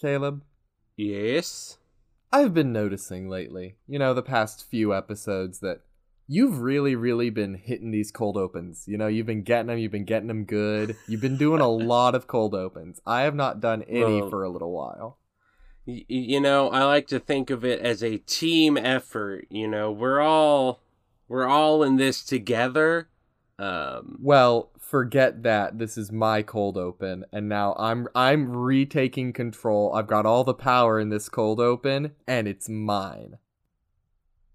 Caleb, Yes. I've been noticing lately, you know, the past few episodes that you've really, really been hitting these cold opens. You know, you've been getting them, you've been getting them good. You've been doing a lot of cold opens. I have not done any Well- for a little while. Y- you know, I like to think of it as a team effort. You know, we're all we're all in this together. Um, Well, forget that. This is my cold open, and now I'm I'm retaking control. I've got all the power in this cold open, and it's mine.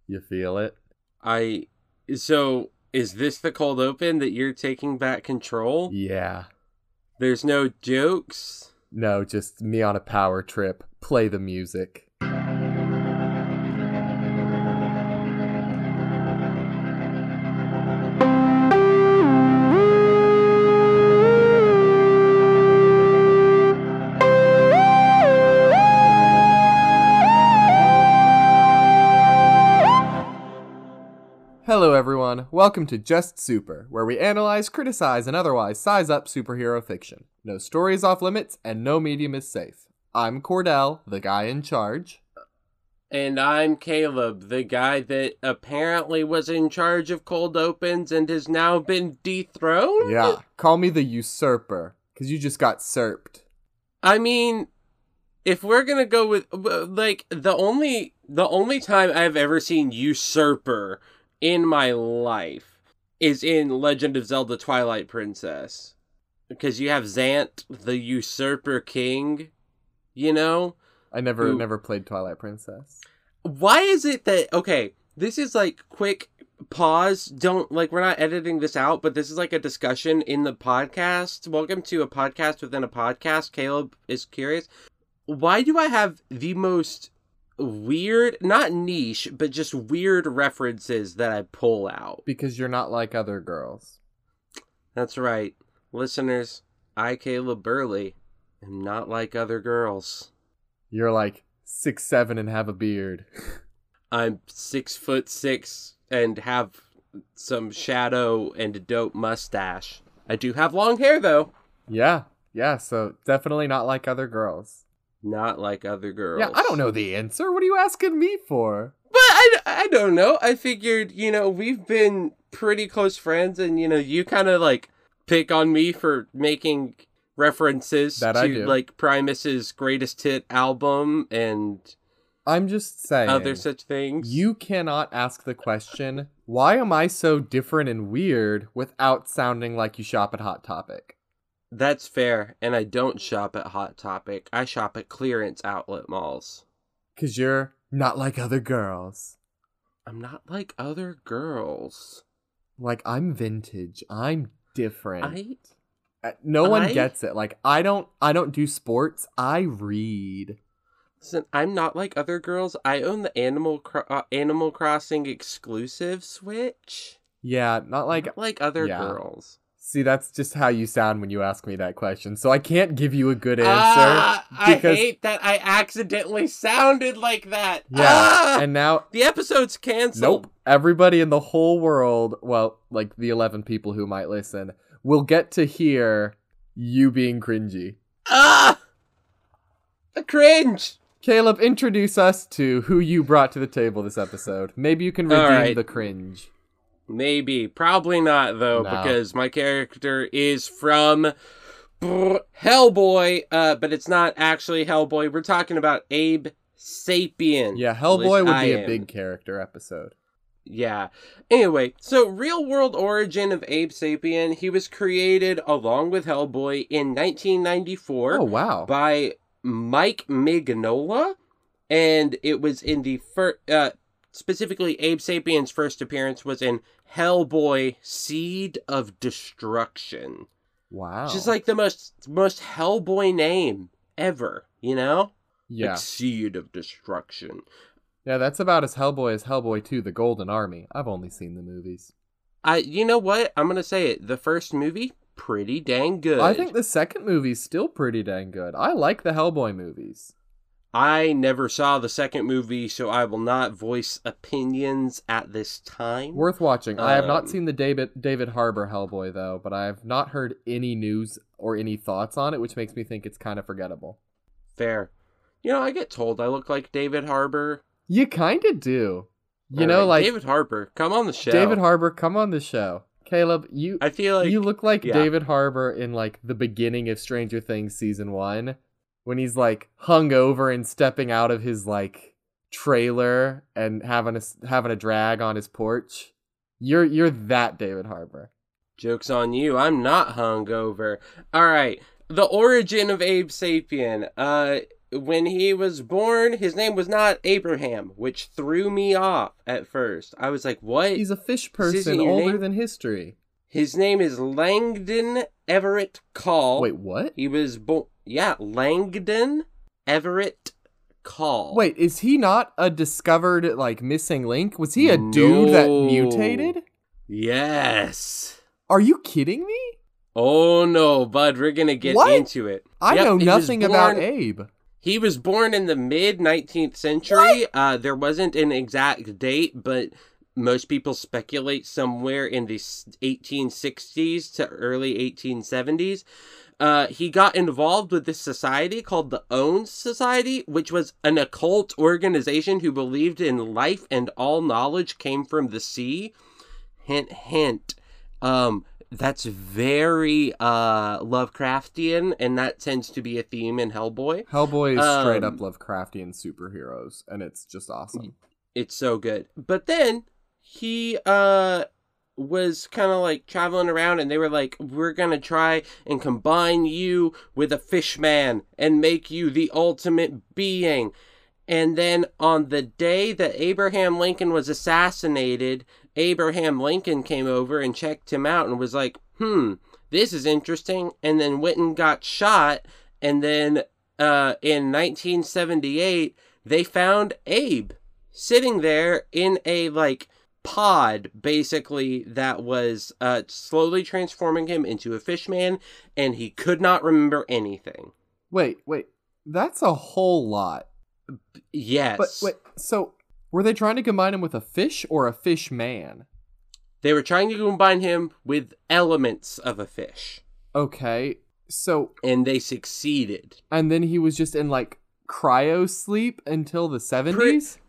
You feel it? I so is this the cold open that you're taking back control? Yeah. There's no jokes. No, just me on a power trip. Play the music. Welcome to Just Super, where we analyze, criticize, and otherwise size up superhero fiction. No story is off limits, and no medium is safe. I'm Cordell, the guy in charge. And I'm Caleb, the guy that apparently was in charge of cold opens and has now been dethroned. Yeah, call me the usurper, because you just got serped. I mean, if we're gonna go with like the only the only time I've ever seen usurper in my life is in Legend of Zelda: Twilight Princess, because you have Zant, the usurper king. You know I never Who- never played Twilight Princess. why is it that okay? This is like quick pause. Don't like we're not editing this out, but this is like a discussion in the podcast. Welcome to a podcast within a podcast. Caleb is curious. Why do I have the most weird, not niche, but just weird references that I pull out? Because you're not like other girls. That's right. Listeners, I, Caleb Burley, am not like other girls. You're like six seven and have a beard. I'm six foot six and have some shadow and a dope mustache. I do have long hair though. yeah, yeah, so definitely not like other girls. Not like other girls. Yeah, I don't know the answer. What are you asking me for? But I, I don't know. I figured, you know, we've been pretty close friends and, you know, you kind of like pick on me for making references That to like Primus's greatest hit album and I'm just saying. other such things. You cannot ask the question, why am I so different and weird without sounding like you shop at Hot Topic? That's fair, and I don't shop at Hot Topic. I shop at clearance outlet malls. Cause you're not like other girls. I'm not like other girls. Like I'm vintage. I'm different. I Uh, no one I- gets it. Like I don't I don't do sports. I read. listen. I'm not like other girls. I own the Animal Cro- uh, Animal Crossing exclusive Switch. Yeah, not like Not like other yeah. girls. See, that's just how you sound when you ask me that question. So I can't give you a good answer Ah, I hate that I accidentally sounded like that. yeah. Ah! And now the episode's canceled. Nope. Everybody in the whole world, well, like the 11 people who might listen, will get to hear you being cringy. Ah, a cringe. Caleb, introduce us to who you brought to the table this episode. Maybe you can redeem right. the cringe. Maybe, probably not though, No. because my character is from brr, Hellboy, uh, but it's not actually Hellboy. We're talking about Abe Sapien. Yeah, Hellboy would I be a am. big character episode. Yeah. Anyway, so real world origin of Abe Sapien. He was created along with Hellboy in 1994 Oh, wow. by Mike Mignola, and it was in the first. Uh, specifically, Abe Sapien's first appearance was in Hellboy: Seed of Destruction, Wow. is like the most most Hellboy name ever. You know, yeah. like Seed of Destruction. Yeah, that's about as Hellboy as Hellboy 2, The Golden Army. I've only seen the movies. I, you know what? I'm gonna say it. The first movie, pretty dang good. I think the second movie's still pretty dang good. I like the Hellboy movies. I never saw the second movie, so I will not voice opinions at this time. Worth watching. I have not Um, seen the David David Harbour Hellboy though, but I have not heard any news or any thoughts on it, which makes me think it's kind of forgettable. Fair. You know, I get told I look like David Harbour. You kind of do. You All know, right, like David Harbour, come on the show. David Harbour, come on the show. Caleb, you I feel like you look like yeah. David Harbour in like the beginning of Stranger Things season one, when he's like hung over and stepping out of his like trailer and having a having a drag on his porch. You're you're that David Harbour. Joke's on you. I'm not hungover. All right. The origin of Abe Sapien. Uh, when he was born, his name was not Abraham, which threw me off at first. I was like, what? He's a fish person older name? than history. His name is Langdon Everett Caul. Wait, what? He was born. Yeah, Langdon Everett Caul. Wait, is he not a discovered like missing link? Was he a dude that mutated? Yes. Are you kidding me? Oh no, bud, we're gonna get What? into it. I Yep, know nothing about Abe. He was born in the mid 19th century. Uh, there wasn't an exact date, but most people speculate somewhere in the 1860s to early 1870s. Uh, he got involved with this society called the Oannes Society, which was an occult organization who believed in life and all knowledge came from the sea. Hint, hint. Um, that's very uh Lovecraftian, and that tends to be a theme in Hellboy. Hellboy is straight up Um, Lovecraftian superheroes, and it's just awesome. It's so good. But then he uh was kind of like traveling around and they were like we're going to try and combine you with a fish man and make you the ultimate being. And then on the day that Abraham Lincoln was assassinated, Abraham Lincoln came over and checked him out and was like, "Hmm, this is interesting." And then went and got shot and then uh in 1978 they found Abe sitting there in a like pod basically that was uh slowly transforming him into a fish man and he could not remember anything Wait, wait, that's a whole lot. yes But wait, so were they trying to combine him with a fish or a fish man? they were trying to combine him with elements of a fish Okay, so and they succeeded and then he was just in like cryo sleep until the seventies.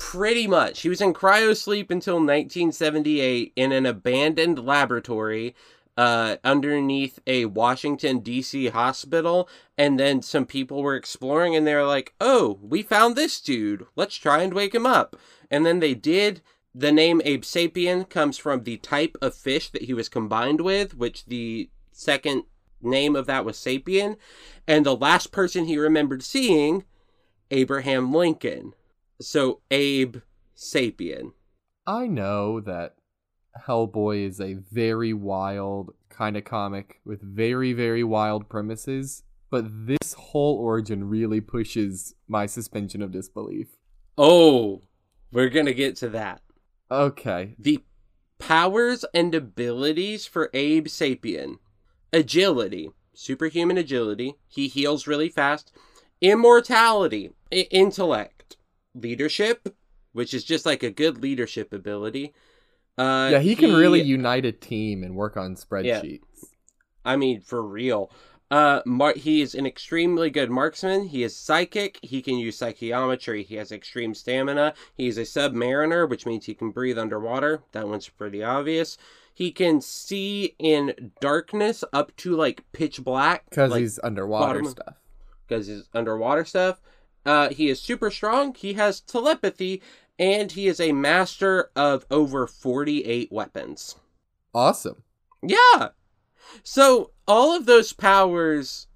Pretty much he was in cryo sleep until 1978 in an abandoned laboratory uh, underneath a Washington D.C. hospital, and then some people were exploring, and they were like, "Oh, we found this dude. Let's try and wake him up." And then they did. The name Abe Sapien comes from the type of fish that he was combined with, which the second name of that was Sapien, and the last person he remembered seeing, Abraham Lincoln. So Abe Sapien. I know that Hellboy is a very wild kind of comic with very, very wild premises, but this whole origin really pushes my suspension of disbelief. Oh, we're gonna get to that. Okay. The powers and abilities for Abe Sapien agility, superhuman agility, he heals really fast, immortality, I- intellect, leadership, which is just like a good leadership ability. Uh, yeah, he can really unite a team and work on spreadsheets. I mean, for real. Uh, Mar- he is an extremely good marksman. He is psychic. He can use psychometry. He has extreme stamina. He is a submariner, which means he can breathe underwater. That one's pretty obvious. He can see in darkness up to like pitch black Because like, he's underwater bottom- stuff. because he's underwater stuff. Uh, he is super strong. He has telepathy, and he is a master of over forty-eight weapons. Awesome. Yeah. So all of those powers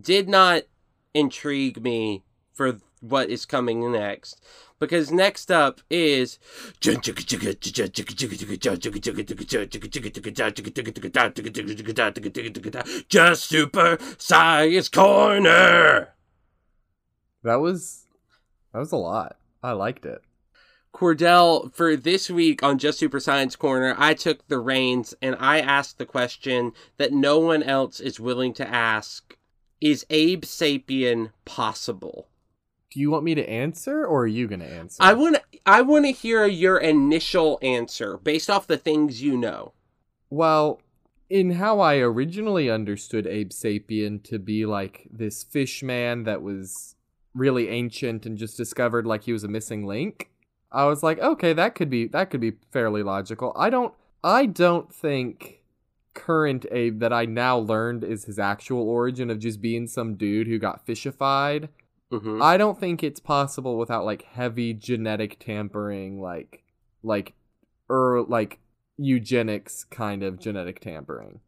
did not intrigue me for what is coming next. Because next up is Just Super Science Corner. That was that was a lot. I liked it. Cordell, for this week on Just Super Science Corner, I took the reins and I asked the question that no one else is willing to ask Is Abe Sapien possible? Do you want me to answer or are you going to answer? I want I want to hear your initial answer based off the things you know. Well, in how I originally understood Abe Sapien to be like this fish man that was really ancient and just discovered like he was a missing link. I was like, okay, that could be that could be fairly logical. I don't I don't think current Abe that I now learned is his actual origin of just being some dude who got fishified. hmm I don't think it's possible without like heavy genetic tampering, like like or like eugenics kind of genetic tampering.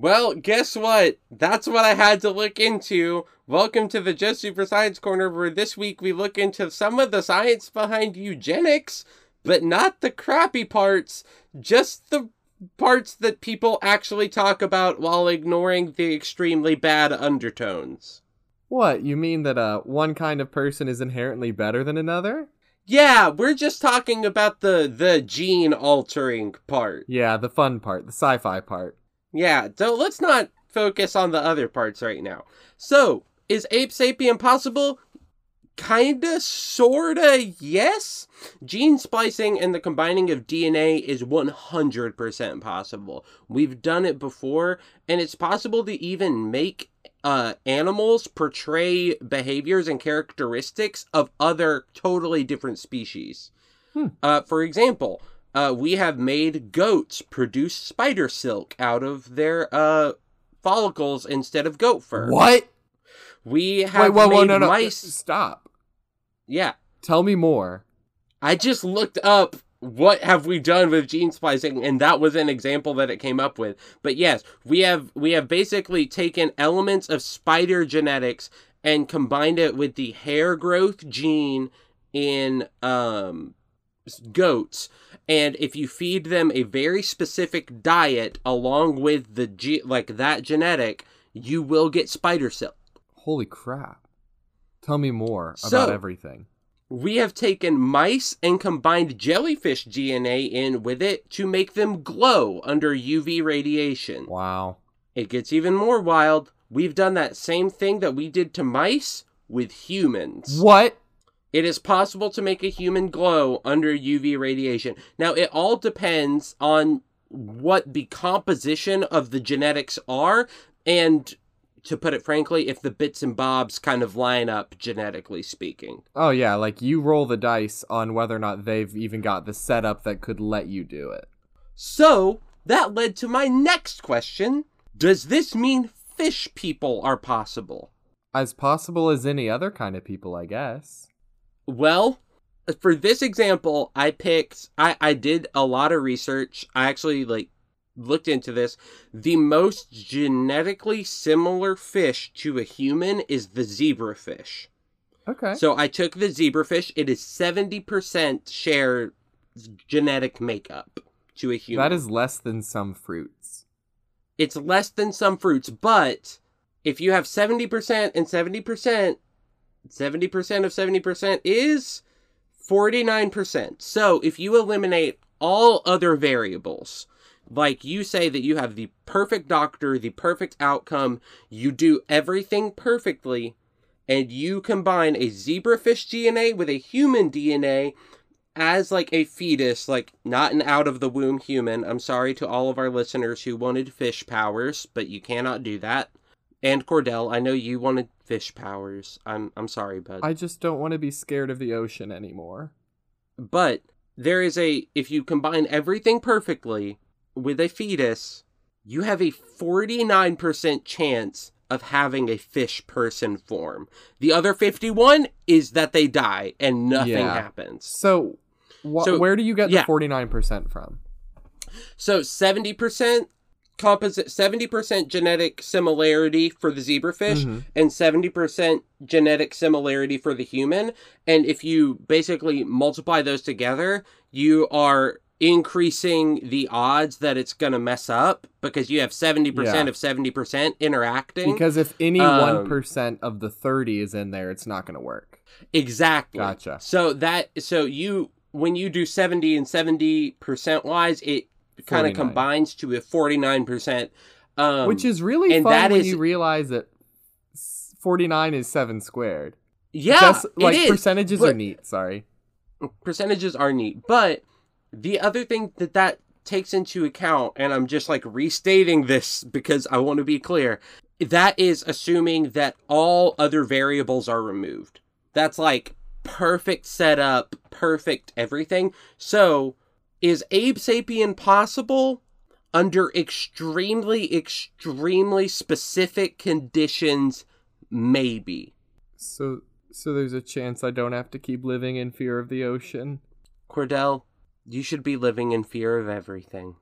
Well, guess what? That's what I had to look into. Welcome to the Just Super Science Corner, where this week we look into some of the science behind eugenics, but not the crappy parts, just the parts that people actually talk about while ignoring the extremely bad undertones. What, you mean that uh one kind of person is inherently better than another? Yeah, we're just talking about the the gene altering part. Yeah, the fun part, the sci-fi part. Yeah, so let's not focus on the other parts right now. So, is Abe Sapien possible? Kinda, sorta, yes. Gene splicing and the combining of DNA is 100% possible. We've done it before, and it's possible to even make uh, animals portray behaviors and characteristics of other totally different species. Hmm. Uh, for example, uh, we have made goats produce spider silk out of their uh, follicles instead of goat fur. What? We Wait, have whoa, made whoa, no, no. mice. Stop. Yeah, Tell me more. I just looked up what have we done with gene splicing, and that was an example that it came up with. But yes, we have we have basically taken elements of spider genetics and combined it with the hair growth gene in um goats and if you feed them a very specific diet along with the ge- like that genetic you will get spider silk Holy crap. Tell me more So- about everything. we have taken mice and combined jellyfish DNA in with it to make them glow under UV radiation. Wow. It gets even more wild. We've done that same thing that we did to mice with humans. What? It is possible to make a human glow under UV radiation. Now, it all depends on what the composition of the genetics are, and to put it frankly, if the bits and bobs kind of line up genetically speaking. Oh yeah, like you roll the dice on whether or not they've even got the setup that could let you do it. So, that led to my next question Does this mean fish people are possible? As possible as any other kind of people, I guess. Well, for this example, I picked I I did a lot of research. I actually like looked into this. The most genetically similar fish to a human is the zebrafish. Okay. So I took the zebrafish. It is 70% share genetic makeup to a human. That is less than some fruits. it's less than some fruits, but if you have 70% and 70%, 70% of 70% is 49%. So if you eliminate all other variables, like you say that you have the perfect doctor, the perfect outcome, you do everything perfectly, and you combine a zebrafish DNA with a human DNA as like a fetus, like not an out of the womb human. I'm sorry to all of our listeners who wanted fish powers, but you cannot do that. And Cordell, I know you wanted fish powers. I'm I'm sorry, bud. I just don't want to be scared of the ocean anymore. But there is a if you combine everything perfectly with a fetus, you have a 49% chance of having a fish person form. The other 51 is that they die and nothing Yeah. happens. So, wh- So, where do you get yeah. the forty nine percent from? So 70% composite 70% genetic similarity for the zebrafish Mhm. and 70% genetic similarity for the human and if you basically multiply those together you are increasing the odds that it's going to mess up because you have 70% Yeah. of 70% interacting Because if any Um, one of the thirty is in there, it's not going to work. exactly Gotcha. so that so you when you do 70 and 70% wise it kind of combines to a 49% um Which is really and fun that when is- you realize that forty nine is seven squared. yeah Just, like percentages but- are neat. Sorry. percentages are neat but the other thing that that takes into account and i'm just like restating this because i want to be clear that is assuming that all other variables are removed that's like perfect setup, perfect everything. So, is Abe Sapien possible? Under extremely, extremely specific conditions, maybe. So so there's a chance I don't have to keep living in fear of the ocean. Cordell, you should be living in fear of everything.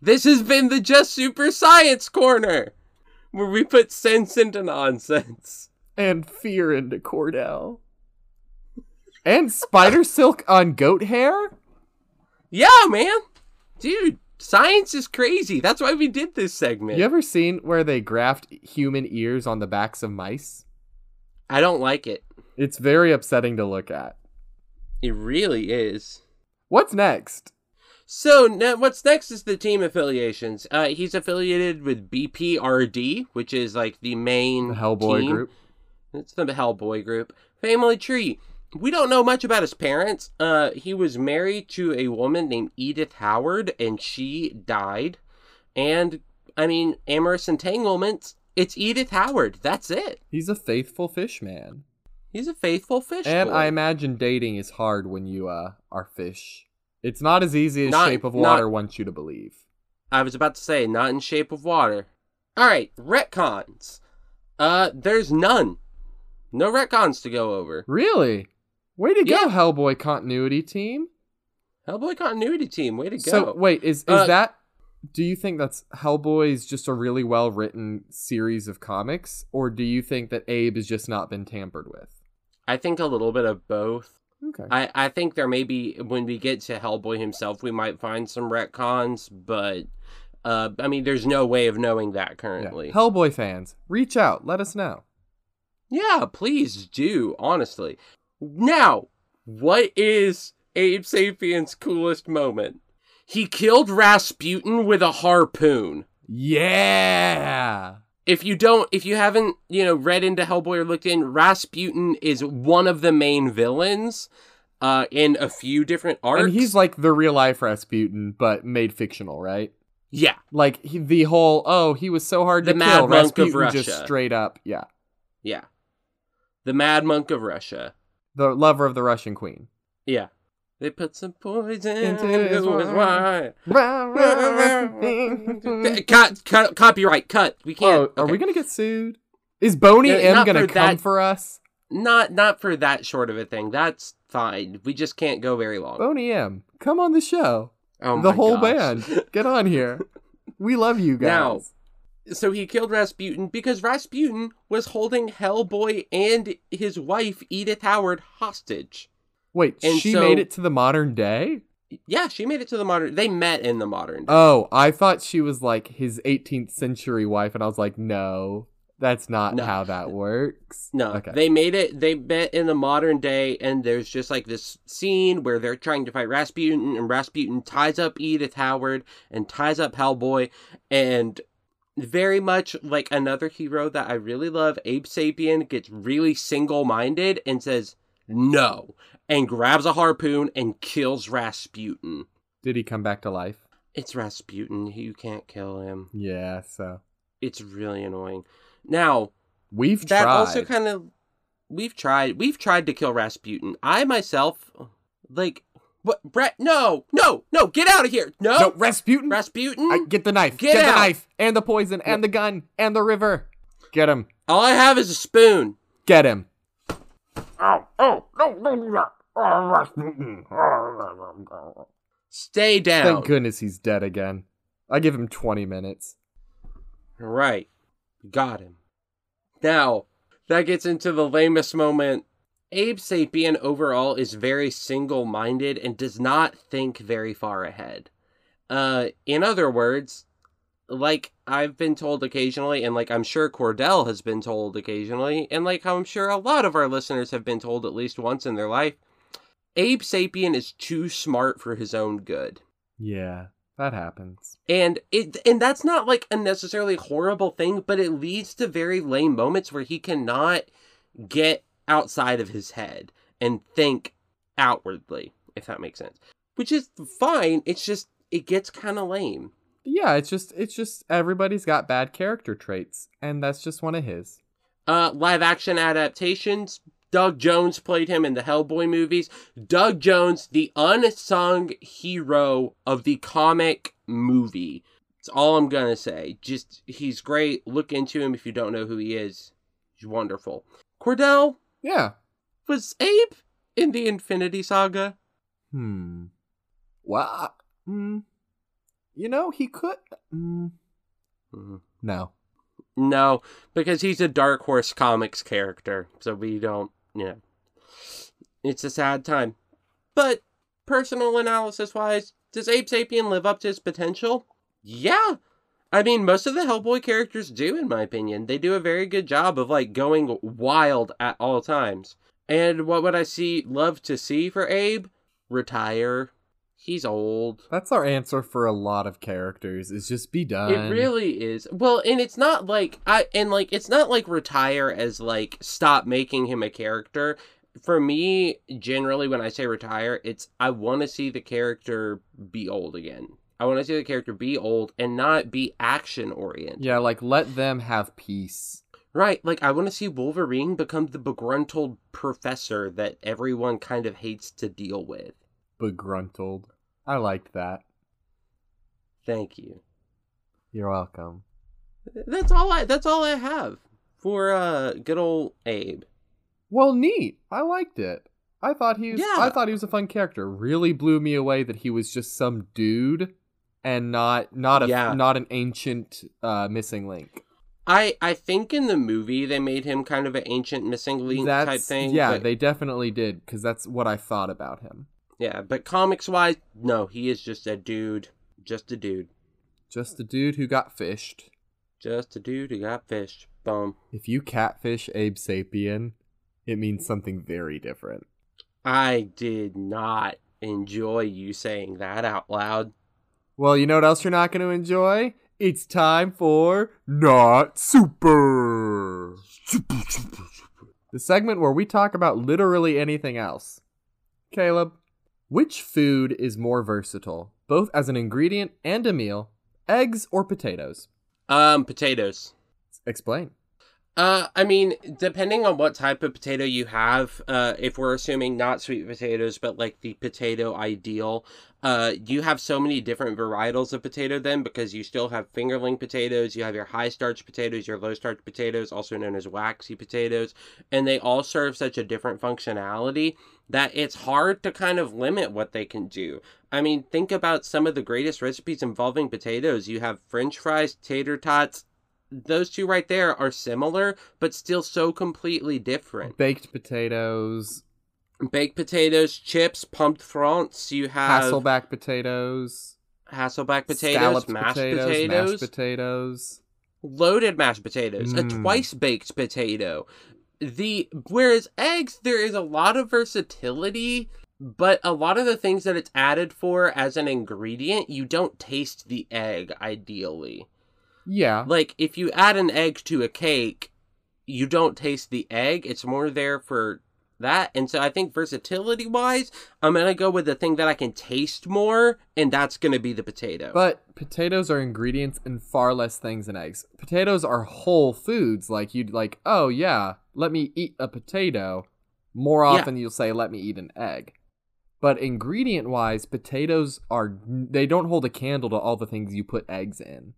This has been the Just Super Science Corner, where we put sense into nonsense. And fear into Cordell. And spider silk on goat hair? Yeah, man. Dude, science is crazy. That's why we did this segment. You ever seen where they graft human ears on the backs of mice? I don't like it. It's very upsetting to look at. It really is. What's next? So ne- what's next is the team affiliations. Uh, he's affiliated with BPRD, which is like the main The Hellboy team. group. It's the Hellboy group. Family tree. We don't know much about his parents. Uh, he was married to a woman named Edith Howard, and she died. And I mean, amorous entanglements. It's Edith Howard. That's it. He's a faithful fish man. He's a faithful fish. And boy. I imagine dating is hard when you uh are fish. It's not as easy as Not- Shape of not- Water wants you to believe. I was about to say, not in shape of water. All right, retcons. Uh, there's none. No retcons to go over. Really? Way to go, Yeah. Hellboy continuity team. Hellboy continuity team, way to go. So wait, is is Uh, that do you think that's Hellboy's just a really well written series of comics? Or do you think that Abe has just not been tampered with? I think a little bit of both. Okay. I, I think there may be when we get to Hellboy himself, we might find some retcons, but uh, I mean, there's no way of knowing that Yeah. currently. Hellboy fans, reach out, let us know. Yeah, please do, honestly. Now, what is Abe Sapien's coolest moment? He killed Rasputin with a harpoon. Yeah. If you don't, if you haven't, you know, read into Hellboy or looked in, Rasputin is one of the main villains uh, in a few different arcs. And he's like the real life Rasputin, but made fictional, right? yeah, Like he, the whole oh he was so hard The to Mad kill. Monk of Rasputin just straight up, yeah, yeah. The Mad Monk of Russia. The lover of the Russian queen. Yeah. They put some poison Into his wine. cut, cut, copyright, cut. We can't. Oh, are okay. we gonna get sued? Is Boney Yeah, M gonna for come that- for us? Not, not for that short of a thing. That's fine. We just can't go very long. Boney M, come on the show. Oh the whole gosh. band, get on here. We love you guys. Now- So he killed Rasputin because Rasputin was holding Hellboy and his wife Edith Howard hostage. Wait, and she so- made it to the modern day? Yeah, she made it to the modern. They met in the modern. Day. Oh, I thought she was like his 18th century wife, and I was like, no, that's not No. how that works. No, Okay. they made it. They met in the modern day, and there's just like this scene where they're trying to fight Rasputin, and Rasputin ties up Edith Howard and ties up Hellboy, and very much like another hero that I really love, Abe Sapien gets really single minded and says no, and grabs a harpoon and kills Rasputin. Did he come back to life? It's Rasputin. You can't kill him. Yeah, so It's really annoying. Now, we've that tried. also kind of we've tried we've tried to kill Rasputin. I myself like what Brett no no no get out of here no, no, Rasputin. Rasputin I, get the knife. Get Get, the knife and the poison and the gun and the river. Get him. all I have is a spoon. Get him. Oh, oh, no, don't do that. Oh, Rasputin. Oh, Stay down. Thank goodness he's dead again. I give him 20 minutes. Right, got him. Now that gets into the lamest moment. Abe Sapien overall is very single-minded and does not think very far ahead. Uh, in other words, like I've been told occasionally, and like I'm sure Cordell has been told occasionally, and like I'm sure a lot of our listeners have been told at least once in their life, Abe Sapien is too smart for his own good. Yeah, that happens. And it and that's not like a necessarily horrible thing, but it leads to very lame moments where he cannot get outside of his head and think outwardly, if that makes sense. Which is fine, it's just it gets kind of lame. Yeah, it's just it's just everybody's got bad character traits and that's just one of his. Uh, live action adaptations. Doug Jones played him in the Hellboy movies. Doug Jones, the unsung hero of the comic movie. That's all I'm gonna say. Just he's great. Look into him if you don't know who he is. He's wonderful. Cordell Yeah. was Abe in the Infinity Saga. Hmm. Well, I- mm, you know, he could. Mm, Mhm. no. No, because he's a Dark Horse Comics character, so we don't, you know. It's a sad time. But personal analysis wise, does Abe Sapien live up to his potential? Yeah. I mean, most of the Hellboy characters do, in my opinion. They do a very good job of like going wild at all times. And what would I see love to see for Abe? Retire. He's old. That's our answer for a lot of characters. Is just be done. It really is. Well, and it's not like I and like it's not like retire as like stop making him a character. For me, generally when I say retire, it's I want to see the character be old again. I want to see the character be old and not be action oriented. Yeah, like let them have peace. Right, like I want to see Wolverine become the begruntled professor that everyone kind of hates to deal with. Begruntled. I liked that. Thank you. You're welcome. That's all I that's all I have for uh good old Abe. Well, neat. I liked it. I thought he was. Yeah. I thought he was a fun character. Really blew me away that he was just some dude and not not a Yeah. not an ancient uh, missing link. I I think in the movie they made him kind of an ancient missing link That's type thing. yeah, but- they definitely did because that's what I thought about him. yeah. But comics wise, no, he is just a dude, just a dude, Just a dude who got fished. just a dude who got fished. Boom. If you catfish Abe Sapien, it means something very different. I did not enjoy you saying that out loud. Well, you know what else you're not going to enjoy? It's time for Not Super. Super, super, super. The segment where we talk about literally anything else. Caleb, which food is more versatile, both as an ingredient and a meal? Eggs or potatoes? Um, potatoes. Explain. Uh, I mean, depending on what type of potato you have, uh, if we're assuming not sweet potatoes, but like the potato ideal, uh, you have so many different varietals of potato then because you still have fingerling potatoes, you have your high starch potatoes, your low starch potatoes, also known as waxy potatoes, and they all serve such a different functionality that it's hard to kind of limit what they can do. I mean, think about some of the greatest recipes involving potatoes. You have french fries, tater tots, those two right there are similar, but still so completely different. Baked potatoes, Baked potatoes, chips, pumped francs. You have Hasselback potatoes, Hasselback potatoes, mashed potatoes, potatoes, mashed potatoes. loaded mashed potatoes, a Mm. twice baked potato. The whereas eggs, there is a lot of versatility, but a lot of the things that it's added for as an ingredient, you don't taste the egg ideally. Yeah. like if you add an egg to a cake you don't taste the egg it's more there for that and so i think versatility wise i'm gonna go with the thing that i can taste more and that's gonna be the potato But potatoes are ingredients in far less things than eggs. Potatoes are whole foods. Like you'd like, oh yeah, let me eat a potato. More Yeah. often you'll say, let me eat an egg. But ingredient wise, potatoes are they don't hold a candle to all the things you put eggs in.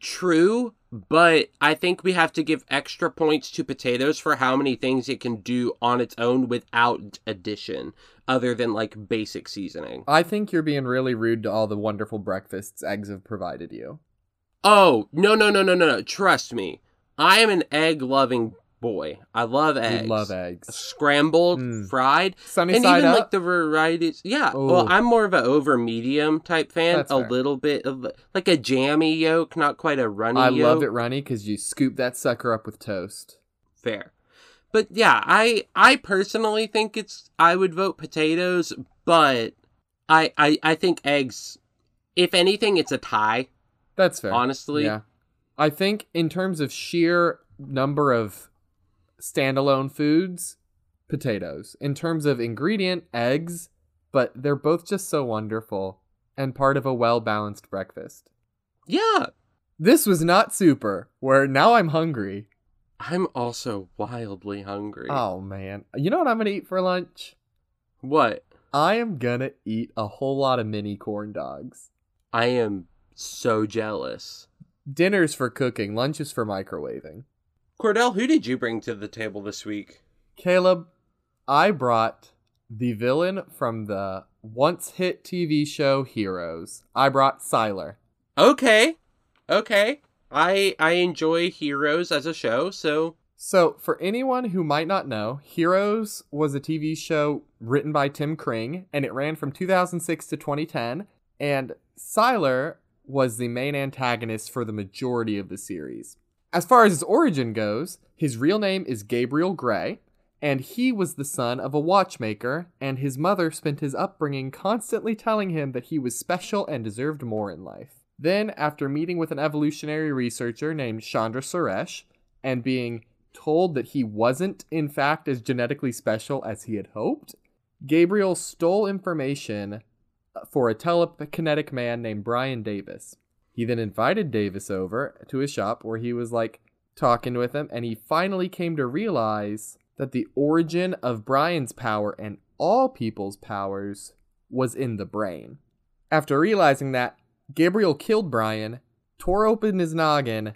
True but i think we have to give extra points to potatoes for how many things it can do on its own without addition other than like basic seasoning. I think you're being really rude to all the wonderful breakfasts eggs have provided you. oh no no no no no no. Trust me. I am an egg loving boy i love eggs You love eggs. scrambled, Mm. fried, Sunny and side even up. like the varieties. Yeah, Ooh. well, I'm more of a over medium type fan. That's a fair. little bit of like a jammy yolk, not quite a runny. I yolk. love it runny because you scoop that sucker up with toast. Fair, but yeah, I I personally think it's I would vote potatoes, but I I I think eggs. If anything, it's a tie. That's fair. Honestly, Yeah. I think in terms of sheer number of standalone foods, potatoes. In terms of ingredient, eggs, but they're both just so wonderful and part of a well balanced breakfast. yeah. This was not super, where now I'm hungry. I'm also wildly hungry. Oh man. You know what I'm gonna eat for lunch? What? I am gonna eat a whole lot of mini corn dogs. I am so jealous. Dinner's for cooking, lunch is for microwaving. Cordell, who did you bring to the table this week? Caleb, I brought the villain from the once hit TV show Heroes. I brought Sylar. Okay. Okay. I I enjoy Heroes as a show, so So, for anyone who might not know, Heroes was a TV show written by Tim Kring, and it ran from 2006 to 2010. And Sylar was the main antagonist for the majority of the series. As far as his origin goes, his real name is Gabriel Gray, and he was the son of a watchmaker, and his mother spent his upbringing constantly telling him that he was special and deserved more in life. Then, after meeting with an evolutionary researcher named Chandra Suresh, and being told that he wasn't, in fact, as genetically special as he had hoped, Gabriel stole information for a telekinetic man named Brian Davis. He then invited Davis over to his shop where he was like talking with him, and he finally came to realize that the origin of Brian's power and all people's powers was in the brain. After realizing that, Gabriel killed Brian, tore open his noggin,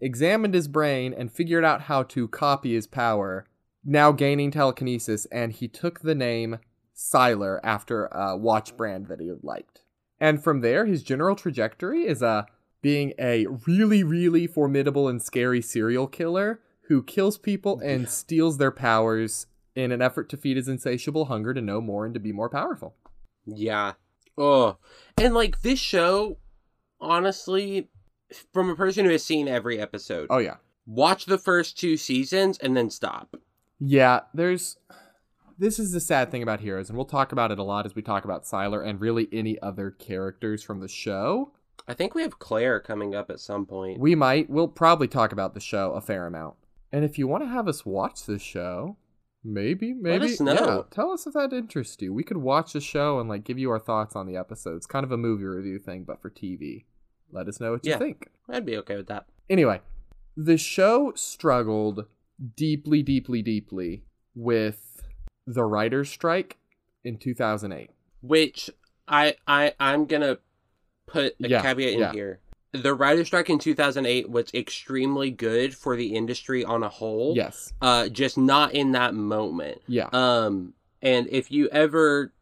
examined his brain, and figured out how to copy his power, now gaining telekinesis, and he took the name Sylar after a watch brand that he liked. And from there, his general trajectory is uh, being a really, really formidable and scary serial killer who kills people and steals their powers in an effort to feed his insatiable hunger to know more and to be more powerful. yeah. Oh. And like this show, honestly, from a person who has seen every episode, Oh, yeah. watch the first two seasons and then stop. Yeah, there's. This is the sad thing about Heroes, and we'll talk about it a lot as we talk about Sylar and really any other characters from the show. I think we have Claire coming up at some point. We might. We'll probably talk about the show a fair amount. And if you want to have us watch the show, maybe, maybe, Let us know. yeah, tell us if that interests you. We could watch the show and like give you our thoughts on the episodes. Kind of a movie review thing, but for TV. Let us know what you Yeah. think. I'd be okay with that. Anyway, the show struggled deeply, deeply, deeply with the writer's strike in 2008. Which I I I'm gonna put a Yeah, caveat in yeah. here. The writer's strike in 2008 was extremely good for the industry on a whole. Yes. Uh, just not in that moment. Yeah. Um, and if you ever,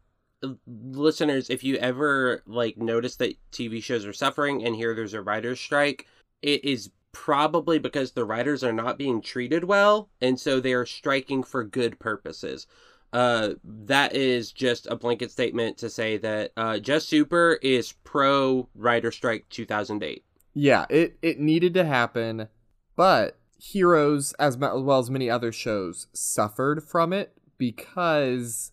listeners, if you ever like notice that TV shows are suffering and here there's a writer's strike, it is probably because the writers are not being treated well, and so they are striking for good purposes. Uh, that is just a blanket statement to say that uh, Just Super is pro writer strike 2008. Yeah, it, it needed to happen, but Heroes, as well as many other shows, suffered from it because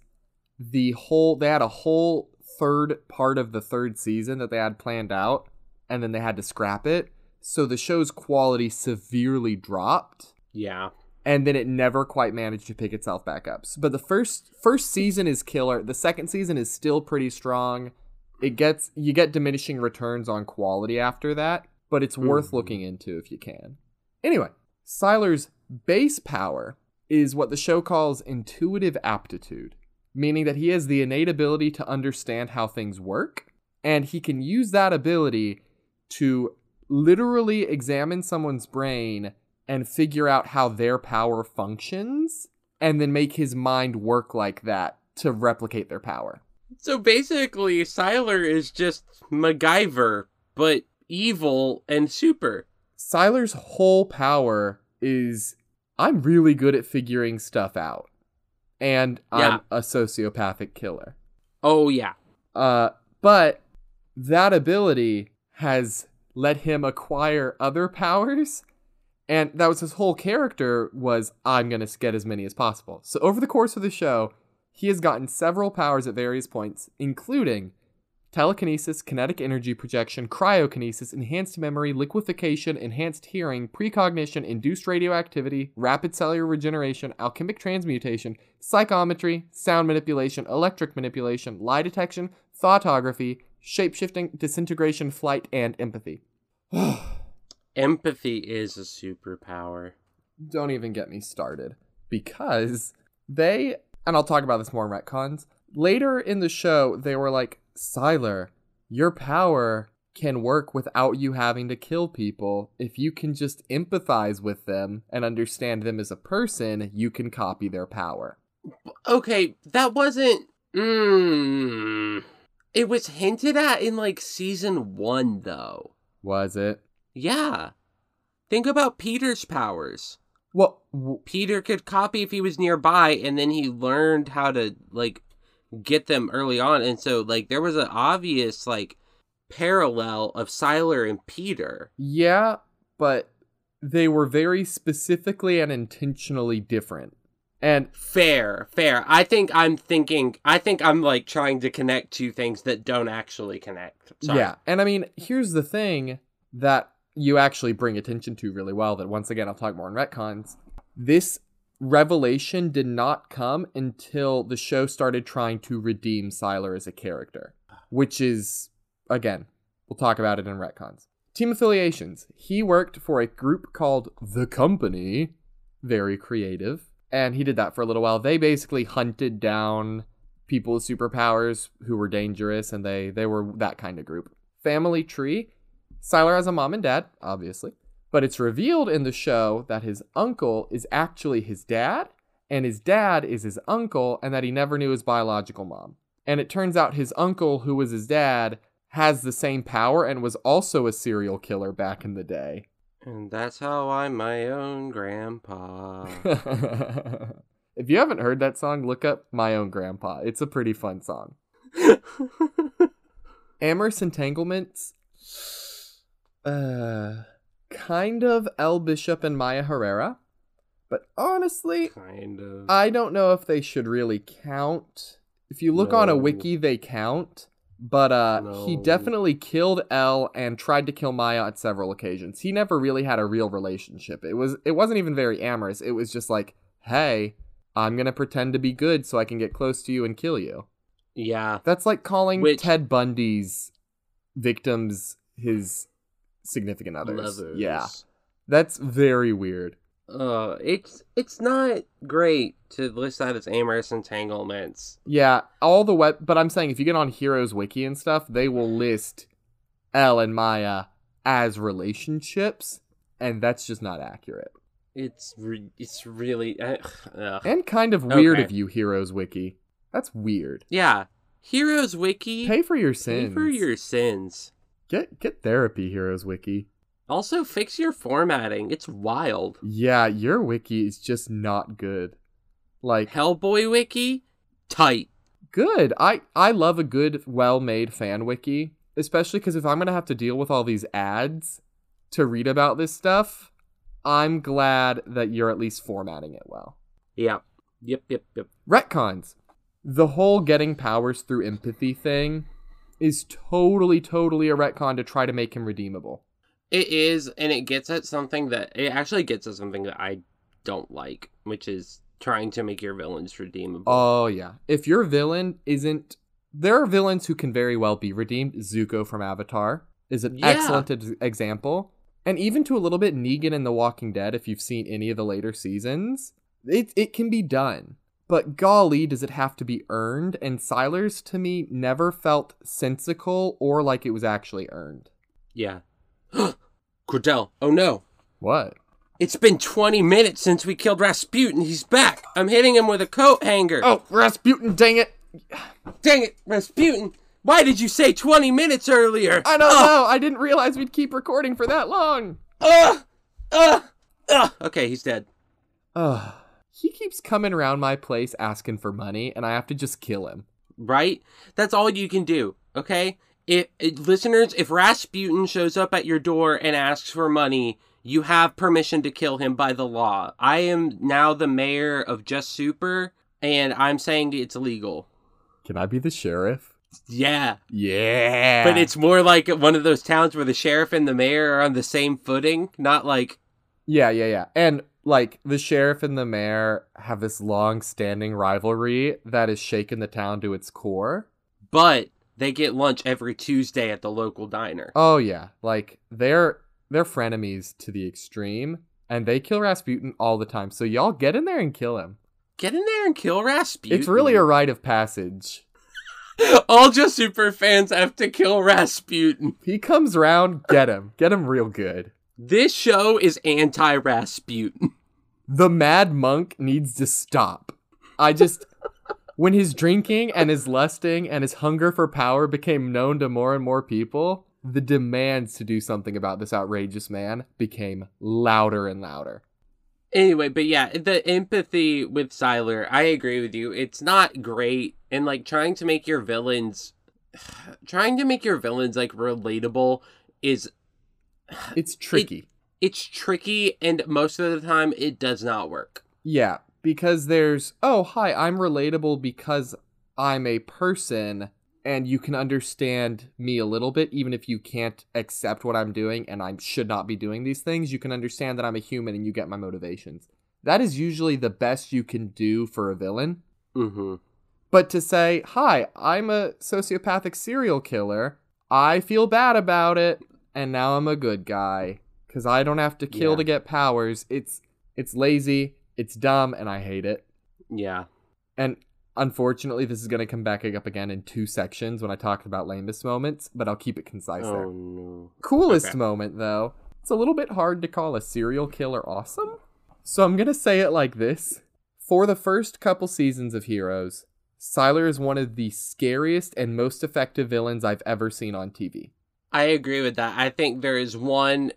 the whole they had a whole third part of the third season that they had planned out, and then they had to scrap it. So the show's quality severely dropped. Yeah. And then it never quite managed to pick itself back up. But the first first season is killer. The second season is still pretty strong. It gets you get diminishing returns on quality after that, but it's worth Mhm. looking into if you can. Anyway, Sylar's base power is what the show calls intuitive aptitude, meaning that he has the innate ability to understand how things work, and he can use that ability to literally examine someone's brain and figure out how their power functions and then make his mind work like that to replicate their power. So basically, Sylar is just MacGyver, but evil and super. Sylar's whole power is I'm really good at figuring stuff out. And Yeah. I'm a sociopathic killer. Oh yeah. Uh, but that ability has let him acquire other powers, and that was his whole character was I'm gonna get as many as possible. So over the course of the show, he has gotten several powers at various points, including telekinesis, kinetic energy projection, cryokinesis, enhanced memory, liquefaction, enhanced hearing, precognition, induced radioactivity, rapid cellular regeneration, alchemic transmutation, psychometry, sound manipulation, electric manipulation, lie detection, thoughtography, shapeshifting, disintegration, flight, and empathy. Empathy is a superpower. don't even get me started because they and I'll talk about this more in retcons. Later in the show, they were like, Sylar, your power can work without you having to kill people. If you can just empathize with them and understand them as a person, you can copy their power. Okay, that wasn't. Mm, it was hinted at in like season one, though. Was it? Yeah. Think about Peter's powers. Well, w- Peter could copy if he was nearby, and then he learned how to like get them early on, and so like there was an obvious like parallel of Sylar and Peter. yeah, but they were very specifically and intentionally different. And Fair, fair. I think I'm thinking. I think I'm like trying to connect two things that don't actually connect. Sorry. Yeah, and I mean, here's the thing that you actually bring attention to really well. That once again, I'll talk more in retcons. This revelation did not come until the show started trying to redeem Sylar as a character, which is again, we'll talk about it in retcons. Team affiliations. He worked for a group called The Company, very creative, and he did that for a little while. They basically hunted down people with superpowers who were dangerous and they they were that kind of group. Family tree. Sylar has a mom and dad, obviously, but it's revealed in the show that his uncle is actually his dad and his dad is his uncle and that he never knew his biological mom. And it turns out his uncle who was his dad has the same power and was also a serial killer back in the day. And that's how I'm my own grandpa. if you haven't heard that song, look up My Own Grandpa. It's a pretty fun song. Amorous Entanglements. Uh, kind of Elle Bishop and Maya Herrera. But honestly, kind of. I don't know if they should really count. If you look on a wiki, they count. But uh, he definitely killed Elle and tried to kill Maya on several occasions. He never really had a real relationship. It was it wasn't even very amorous. It was just like, hey, I'm gonna pretend to be good so I can get close to you and kill you. yeah. That's like calling Which- Ted Bundy's victims his significant others. Lovers. Yeah, that's very weird. Uh, it's it's not great to list that as amorous entanglements. Yeah, all the web, but I'm saying if you get on Heroes Wiki and stuff, they will list Elle and Maya as relationships, and that's just not accurate. It's re- it's really uh. And kind of weird Okay. of you, Heroes Wiki. That's weird. yeah. Heroes Wiki. Pay for your sins. pay for your sins. Get get therapy, Heroes Wiki. Also, fix your formatting. It's wild. Yeah, your wiki is just not good. Like Hellboy Wiki, tight. good. I I love a good, well-made fan wiki, especially because if I'm gonna have to deal with all these ads to read about this stuff, I'm glad that you're at least formatting it well. Yeah. Yep. Yep. Yep. Retcons. The whole getting powers through empathy thing is totally, totally a retcon to try to make him redeemable. It is, and it gets at something that it actually gets at something that I don't like, which is trying to make your villains redeemable. Oh yeah. If your villain isn't there are villains who can very well be redeemed. Zuko from Avatar is an Yeah. excellent example. And even to a little bit Negan in The Walking Dead if you've seen any of the later seasons, it it can be done. But golly, does it have to be earned? And Sylar's to me never felt sensical or like it was actually earned. yeah. Cordell. Oh no. What? It's been 20 minutes since we killed Rasputin. He's back. I'm hitting him with a coat hanger. Oh, Rasputin, dang it! Dang it, Rasputin. Why did you say 20 minutes earlier? I don't know. I didn't realize we'd keep recording for that long. Uh, uh, uh. Okay, he's dead. Ugh. He keeps coming around my place asking for money, and I have to just kill him. Right? That's all you can do, okay? If, if listeners, if Rasputin shows up at your door and asks for money, you have permission to kill him by the law. I am now the mayor of Just Super, and I'm saying it's illegal. Can I be the sheriff? Yeah, Yeah. but it's more like one of those towns where the sheriff and the mayor are on the same footing, not like Yeah, yeah, yeah. And like the sheriff and the mayor have this long standing rivalry that has shaken the town to its core. but they get lunch every Tuesday at the local diner. Oh yeah. Like they're they're frenemies to the extreme. and they kill Rasputin all the time. So y'all get in there and kill him. Get in there and kill Rasputin. It's really a rite of passage. All just super fans have to kill Rasputin. He comes around, get him. Get him real good. This show is anti Rasputin. The mad monk needs to stop. I just when his drinking and his lusting and his hunger for power became known to more and more people, the demands to do something about this outrageous man became louder and louder. Anyway, but yeah, the empathy with Sylar, I agree with you. It's not great. And like trying to make your villains trying to make your villains like relatable is It's tricky. It's tricky and most of the time it does not work. Yeah, because there's, oh, hi, I'm relatable because I'm a person and you can understand me a little bit, even if you can't accept what I'm doing and I should not be doing these things. You can understand that I'm a human and you get my motivations. That is usually the best you can do for a villain. Mm-hmm. But to say, hi, I'm a sociopathic serial killer, I feel bad about it, and now I'm a good guy because I don't have to kill Yeah. to get powers. It's it's lazy, it's dumb, and I hate it. Yeah. And unfortunately, this is going to come back up again in two sections when I talk about lamest moments, but I'll keep it concise Oh there. no. Coolest okay. moment, though, it's a little bit hard to call a serial killer awesome. So I'm going to say it like this For the first couple seasons of Heroes, Sylar is one of the scariest and most effective villains I've ever seen on TV. I agree with that. I think there is one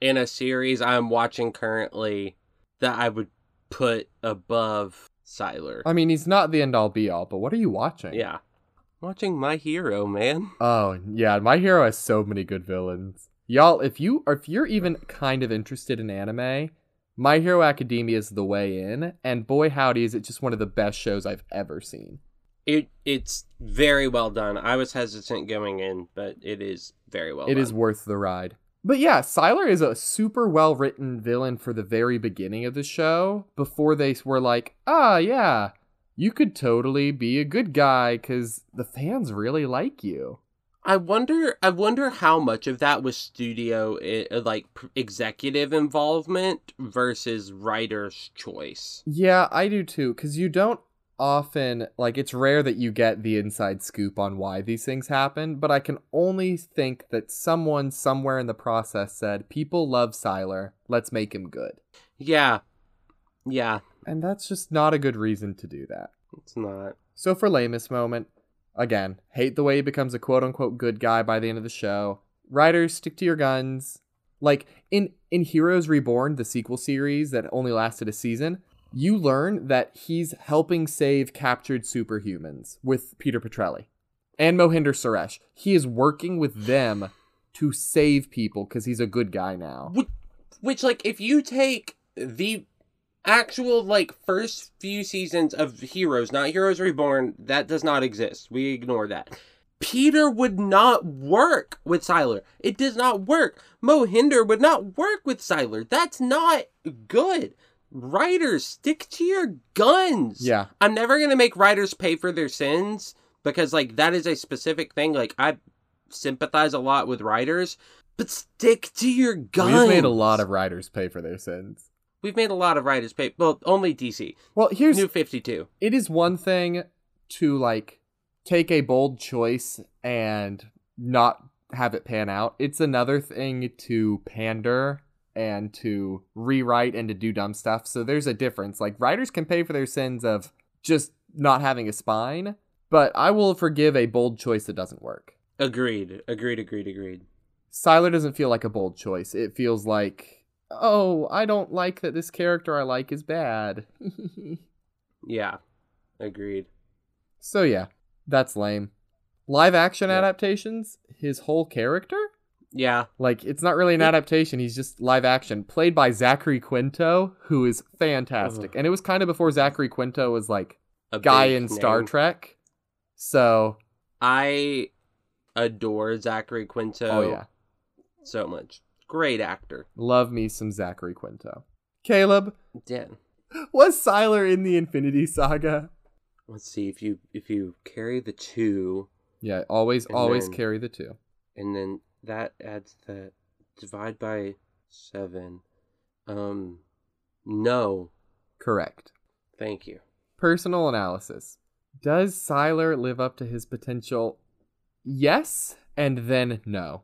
in a series I'm watching currently that I would put above Sylar. I mean, he's not the end all be all, but what are you watching? yeah. Watching My Hero, man. Oh yeah, my hero has so many good villains. Y'all, if you or if you're even kind of interested in anime, My Hero Academia is the way in, and boy howdy is it just one of the best shows I've ever seen. It it's very well done. I was hesitant going in, but it is very well It done. is worth the ride. But yeah, Sylar is a super well written villain for the very beginning of the show before they were like, ah, yeah, you could totally be a good guy because the fans really like you. I wonder I wonder how much of that was studio eh, like executive involvement versus writer's choice. Yeah, I do too, because you don't often, like, it's rare that you get the inside scoop on why these things happen, but I can only think that someone somewhere in the process said, people love Sylar, let's make him good. Yeah. Yeah, And that's just not a good reason to do that. it's not. So for lamest moment, again, hate the way he becomes a quote unquote good guy by the end of the show. Writers, stick to your guns. Like in in Heroes Reborn, the sequel series that only lasted a season, you learn that he's helping save captured superhumans with Peter Petrelli and Mohinder Suresh. He is working with them to save people because he's a good guy now. Which, which like if you take the actual like first few seasons of Heroes, not Heroes Reborn, that does not exist. We ignore that. Peter would not work with Sylar. It does not work. Mohinder would not work with Sylar. That's not good. Writers, stick to your guns. Yeah. I'm never gonna make writers pay for their sins because like that is a specific thing. Like I sympathize a lot with writers, but stick to your guns. We've made a lot of writers pay for their sins. We've made a lot of writers pay. Well, only DC. Well, here's New Fifty Two. it is one thing to like take a bold choice and not have it pan out. It's another thing to pander and to rewrite and to do dumb stuff. So there's a difference. Like writers can pay for their sins of just not having a spine, but I will forgive a bold choice that doesn't work. Agreed. Agreed. Agreed. Agreed. Sylar doesn't feel like a bold choice. It feels like, oh, I don't like that this character I like is bad. Yeah. Agreed. So yeah, that's lame. Live action Yeah. adaptations, his whole character? Yeah. Like it's not really an adaptation, he's just live action, played by Zachary Quinto, who is fantastic. Ugh. And it was kind of before Zachary Quinto was like A guy in Star. Trek. So, I adore Zachary Quinto. oh yeah, So much. Great actor. love me some Zachary Quinto. Caleb, Dan. was Sylar in the Infinity Saga? Let's see if you if you carry the two Yeah, always always then- carry the two. and then that adds the divide by seven. Um, no. Correct. Thank you. Personal analysis. Does Sylar live up to his potential? Yes, and then no.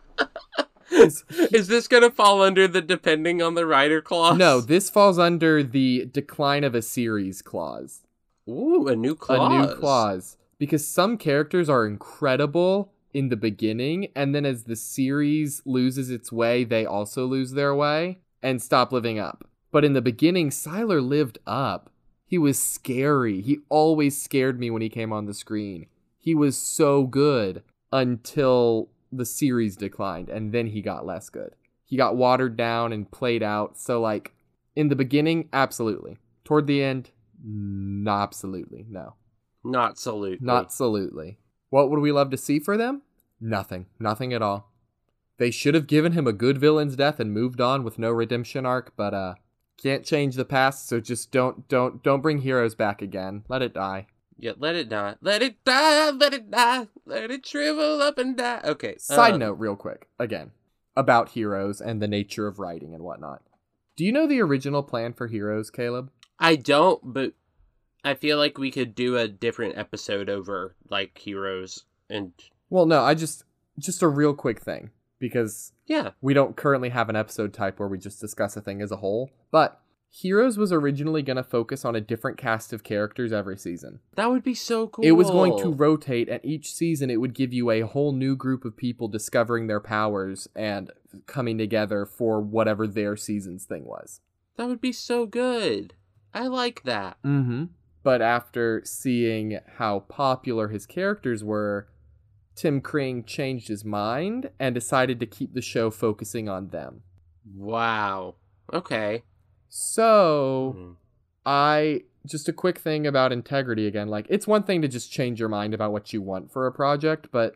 Is- Is this gonna fall under the depending on the writer clause? no, this falls under the decline of a series clause. Ooh, a new clause. A new clause. Because some characters are incredible in the beginning, and then as the series loses its way, they also lose their way and stop living up. But in the beginning, Sylar lived up. He was scary. He always scared me when he came on the screen. He was so good until the series declined, and then he got less good. He got watered down and played out. So, like, in the beginning, absolutely. Toward the end, n- absolutely. No. Not absolutely. Not absolutely. What would we love to see for them? Nothing. Nothing at all. They should have given him a good villain's death and moved on with no redemption arc, but uh can't change the past, so just don't don't don't bring heroes back again. Let it die. Yeah, let it die. Let it die. Let it die. Let it shrivel up and die. Okay. Side uh, note, real quick, again, about heroes and the nature of writing and whatnot. Do you know the original plan for heroes, Caleb? I don't, but I feel like we could do a different episode over like heroes and Well, no, I just just a real quick thing because yeah. we don't currently have an episode type where we just discuss a thing as a whole, but Heroes was originally going to focus on a different cast of characters every season. That would be so cool. It was going to rotate, and each season it would give you a whole new group of people discovering their powers and coming together for whatever their season's thing was. That would be so good. I like that. Mm-hmm. But after seeing how popular his characters were, Tim Kring changed his mind and decided to keep the show focusing on them. Wow. Okay. So, Mhm. I just a quick thing about integrity again. Like, it's one thing to just change your mind about what you want for a project, but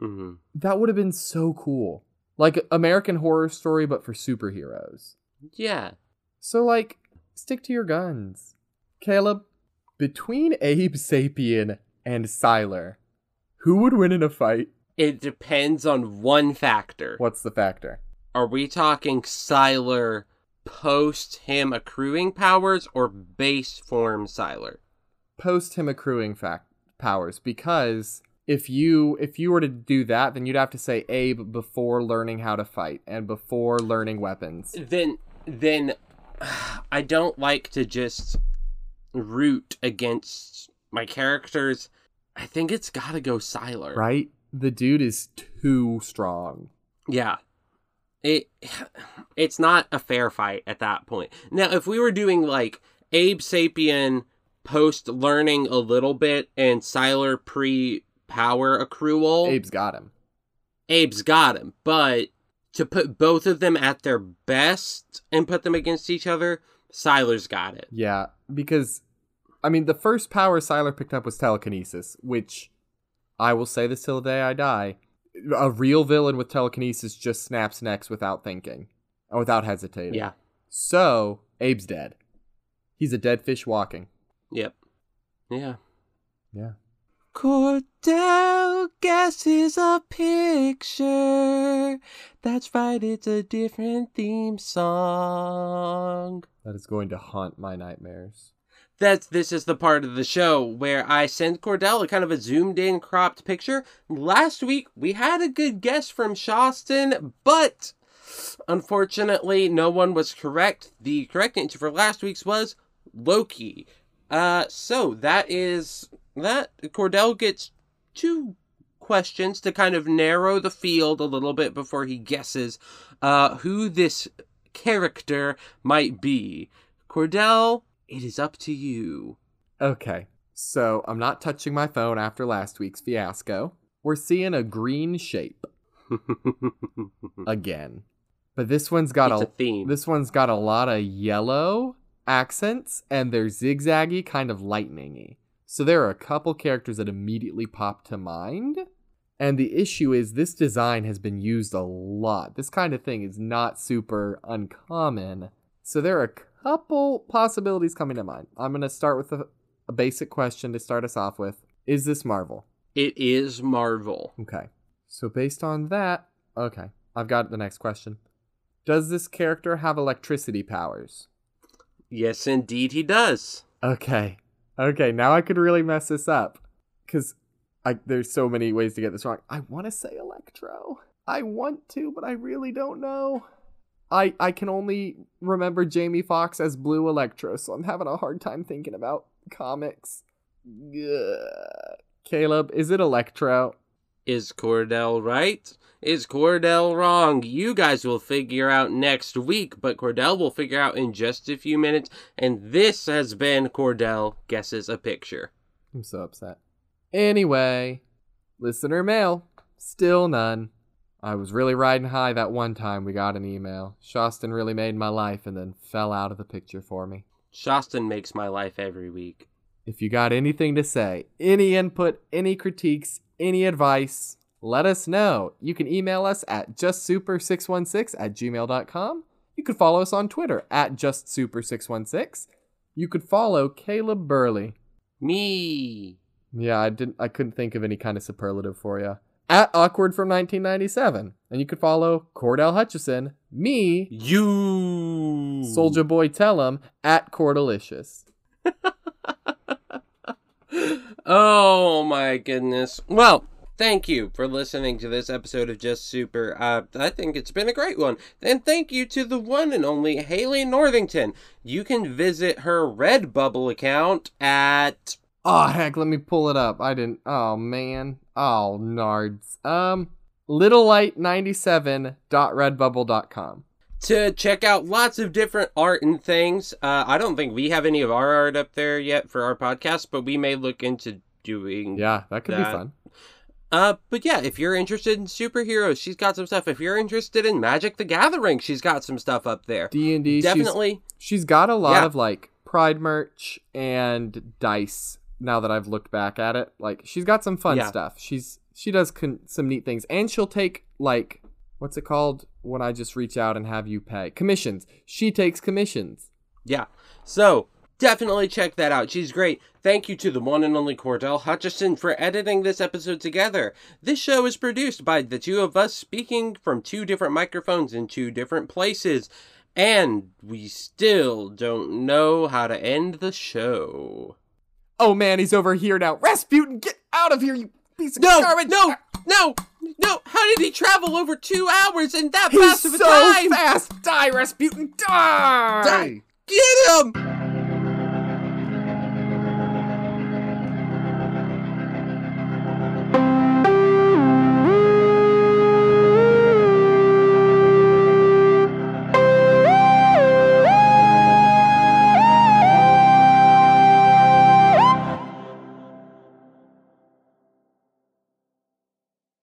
Mhm. that would have been so cool. Like American Horror Story, but for superheroes. Yeah. So, like, stick to your guns. Caleb, between Abe Sapien and Sylar, who would win in a fight? It depends on one factor. What's the factor? Are we talking Sylar post him accruing powers or base form Sylar? Post him accruing fact powers, because if you if you were to do that, then you'd have to say Abe before learning how to fight and before learning weapons. Then then I don't like to just root against my characters. I think it's got to go Sylar. Right? The dude is too strong. Yeah. It it's not a fair fight at that point. Now, if we were doing like Abe Sapien post learning a little bit and Sylar pre power accrual, Abe's got him. Abe's got him. But to put both of them at their best and put them against each other, Sylar's got it. Yeah, because I mean the first power Sylar picked up was telekinesis, which I will say this till the day I die. A real villain with telekinesis just snaps necks without thinking and without hesitating. Yeah. So Abe's dead. He's a dead fish walking. Yep. Yeah. Yeah. Cordell guesses a picture. That's right, it's a different theme song. That is going to haunt my nightmares. That's this is the part of the show where I send Cordell a kind of a zoomed in cropped picture. Last week we had a good guess from Shoston, but unfortunately no one was correct. The correct answer for last week's was Loki. Uh so that is that Cordell gets two questions to kind of narrow the field a little bit before he guesses uh who this character might be. Cordell, it is up to you. Okay. So I'm not touching my phone after last week's fiasco. We're seeing a green shape again. But this one's got a a theme. This one's got a lot of yellow accents and they're zigzaggy, kind of lightningy. So there are a couple characters that immediately pop to mind. And the issue is this design has been used a lot. This kind of thing is not super uncommon. So there are a couple possibilities coming to mind. I'm going to start with a, a basic question to start us off with. Is this Marvel? It is Marvel. Okay. So based on that, okay, I've got the next question. Does this character have electricity powers? Yes, indeed, he does. Okay. Okay, now I could really mess this up. Because I there's so many ways to get this wrong. I want to say Electro. I want to, but I really don't know. I I can only remember Jamie Foxx as Blue Electro, so I'm having a hard time thinking about comics. Ugh. Caleb, is it Electro? Is Cordell right? Is Cordell wrong? You guys will figure out next week, but Cordell will figure out in just a few minutes. And this has been Cordell Guesses a Picture. I'm so upset. Anyway, listener mail. Still none. I was really riding high that one time we got an email. Shostin really made my life and then fell out of the picture for me. Shostin makes my life every week. If you got anything to say, any input, any critiques, any advice, let us know. You can email us at justsuper616 at gmail.com. You could follow us on Twitter at justsuper616. You could follow Caleb Burley. Me. Yeah, I didn't I couldn't think of any kind of superlative for you. At awkward from 1997. And you could follow Cordell Hutchison, me, You. Soldier Boy Tellum at Cordelicious. oh my goodness. Well, thank you for listening to this episode of Just Super. Uh, I think it's been a great one. And thank you to the one and only Haley Northington. You can visit her Redbubble account at Oh heck, let me pull it up. I didn't. Oh man. Oh nards. Um, littlelight97.redbubble.com. to check out lots of different art and things. Uh, I don't think we have any of our art up there yet for our podcast, but we may look into doing Yeah, that could be fun. Uh, but yeah, if you're interested in superheroes, she's got some stuff. If you're interested in Magic the Gathering, she's got some stuff up there. D and D. Definitely. She's got a lot Yeah. of like Pride merch and dice. Now that I've looked back at it, like she's got some fun Yeah. stuff. She's she does con- some neat things, and she'll take like what's it called when I just reach out and have you pay commissions. She takes commissions. Yeah. So definitely check that out. She's great. Thank you to the one and only Cordell Hutchison for editing this episode together. This show is produced by the two of us speaking from two different microphones in two different places. And we still don't know how to end the show. Oh man, he's over here now. Rasputin, get out of here, you piece of No, garbage! no, no, no. How did he travel over two hours in that He's fast of a so time? fast. Die, Rasputin, die! Die. Get him!